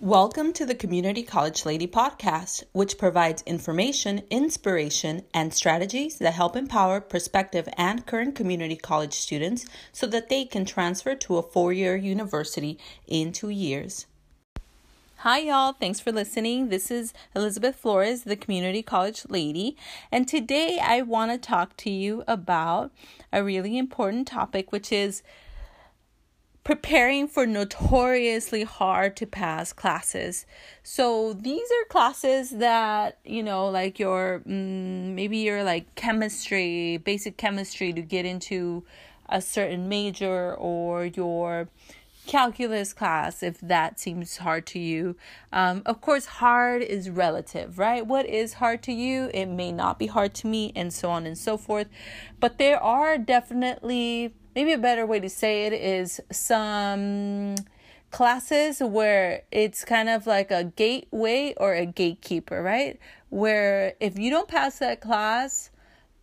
Welcome to the Community College Lady podcast, which provides information, inspiration, and strategies that help empower prospective and current community college students so that they can transfer to a four year university in two years. Hi, y'all. Thanks for listening. This is Elizabeth Flores, the Community College Lady, and today I want to talk to you about a really important topic, which is preparing for notoriously hard to pass classes. So these are classes that, you know, like your mm, maybe your like chemistry, basic chemistry to get into a certain major or your calculus class if that seems hard to you. Um, of course, hard is relative, right? What is hard to you? It may not be hard to me, and so on and so forth. But there are definitely maybe a better way to say it is some classes where it's kind of like a gateway or a gatekeeper, right? Where if you don't pass that class,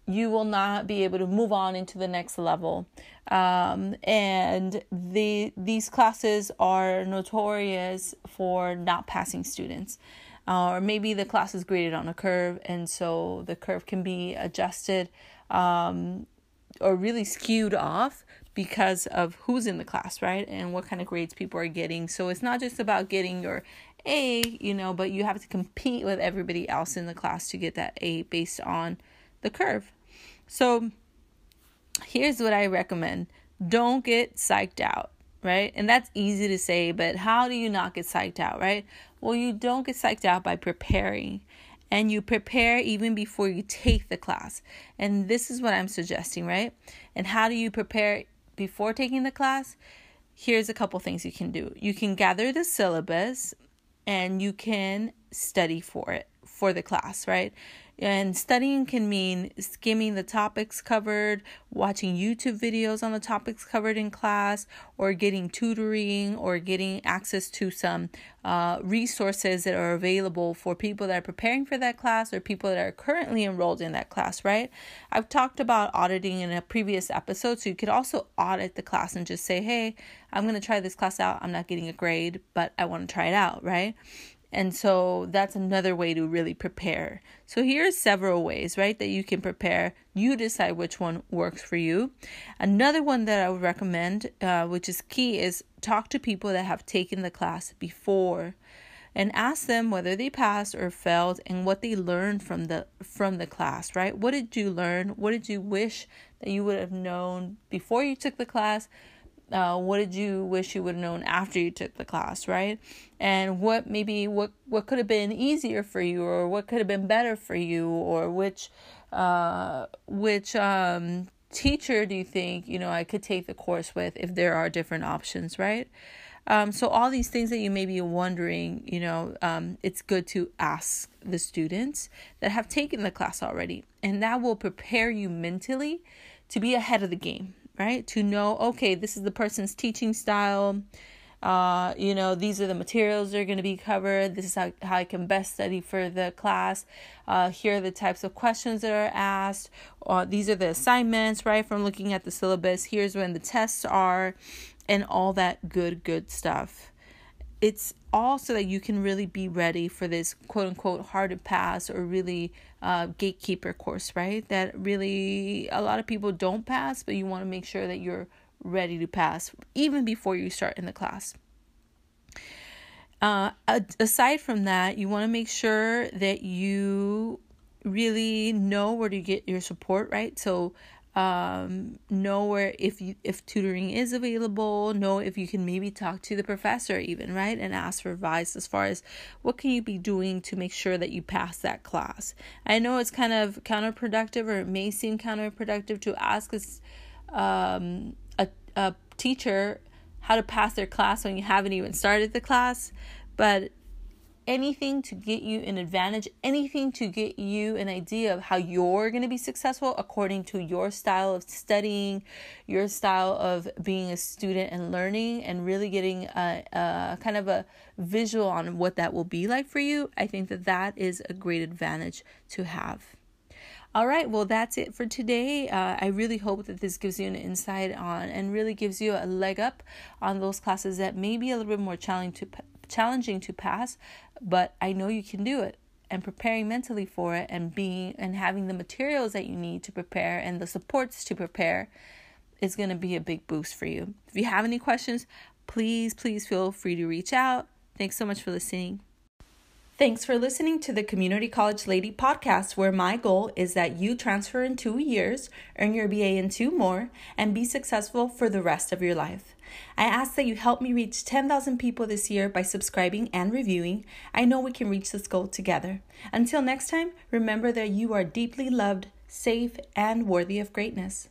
you will not be able to move on into the next level. Um, and the these classes are notorious for not passing students. Uh, or maybe the class is graded on a curve, and so the curve can be adjusted um, or really skewed off because of who's in the class, right? And what kind of grades people are getting. So it's not just about getting your A, you know, but you have to compete with everybody else in the class to get that A based on the curve. So here's what I recommend don't get psyched out, right? And that's easy to say, but how do you not get psyched out, right? Well, you don't get psyched out by preparing and you prepare even before you take the class. And this is what I'm suggesting, right? And how do you prepare before taking the class? Here's a couple things you can do. You can gather the syllabus and you can study for it for the class, right? And studying can mean skimming the topics covered, watching YouTube videos on the topics covered in class, or getting tutoring, or getting access to some uh, resources that are available for people that are preparing for that class or people that are currently enrolled in that class, right? I've talked about auditing in a previous episode, so you could also audit the class and just say, hey, I'm going to try this class out. I'm not getting a grade, but I want to try it out, right? And so that's another way to really prepare. So here are several ways, right, that you can prepare. You decide which one works for you. Another one that I would recommend, uh, which is key, is talk to people that have taken the class before and ask them whether they passed or failed and what they learned from the from the class right what did you learn what did you wish that you would have known before you took the class uh, what did you wish you would have known after you took the class right? And what maybe what what could have been easier for you or what could have been better for you or which uh, which um, teacher do you think you know i could take the course with if there are different options right? Um, so all these things that you may be wondering you know um, it's good to ask the students that have taken the class already. And that will prepare you mentally to be ahead of the game right? To know, okay, this is the person's teaching style. Uh, you know, these are the materials that are going to be covered. This is how, how I can best study for the class. Uh, here are the types of questions that are asked. Uh, these are the assignments, right? From looking at the syllabus. Here's when the tests are, and all that good, good stuff it's all so that you can really be ready for this quote unquote hard to pass or really uh, gatekeeper course, right? That really a lot of people don't pass, but you want to make sure that you're ready to pass even before you start in the class. Uh, aside from that, you want to make sure that you really know where to get your support, right? So, um, know where if you if tutoring is available know if you can maybe talk to the professor even right and ask for advice as far as what can you be doing to make sure that you pass that class. I know it's kind of counterproductive or it may seem counterproductive to ask us um, a, a teacher how to pass their class when you haven't even started the class but anything to get you an advantage, anything to get you an idea of how you're going to be successful according to your style of studying, your style of being a student and learning, and really getting a, a kind of a visual on what that will be like for you. I think that that is a great advantage to have. All right, well, that's it for today. Uh, I really hope that this gives you an insight on and really gives you a leg up on those classes that may be a little bit more challenging to challenging to pass, but I know you can do it. And preparing mentally for it and being and having the materials that you need to prepare and the supports to prepare is going to be a big boost for you. If you have any questions, please, please feel free to reach out. Thanks so much for listening. Thanks for listening to the Community College Lady podcast, where my goal is that you transfer in two years, earn your BA in two more, and be successful for the rest of your life. I ask that you help me reach 10,000 people this year by subscribing and reviewing. I know we can reach this goal together. Until next time, remember that you are deeply loved, safe, and worthy of greatness.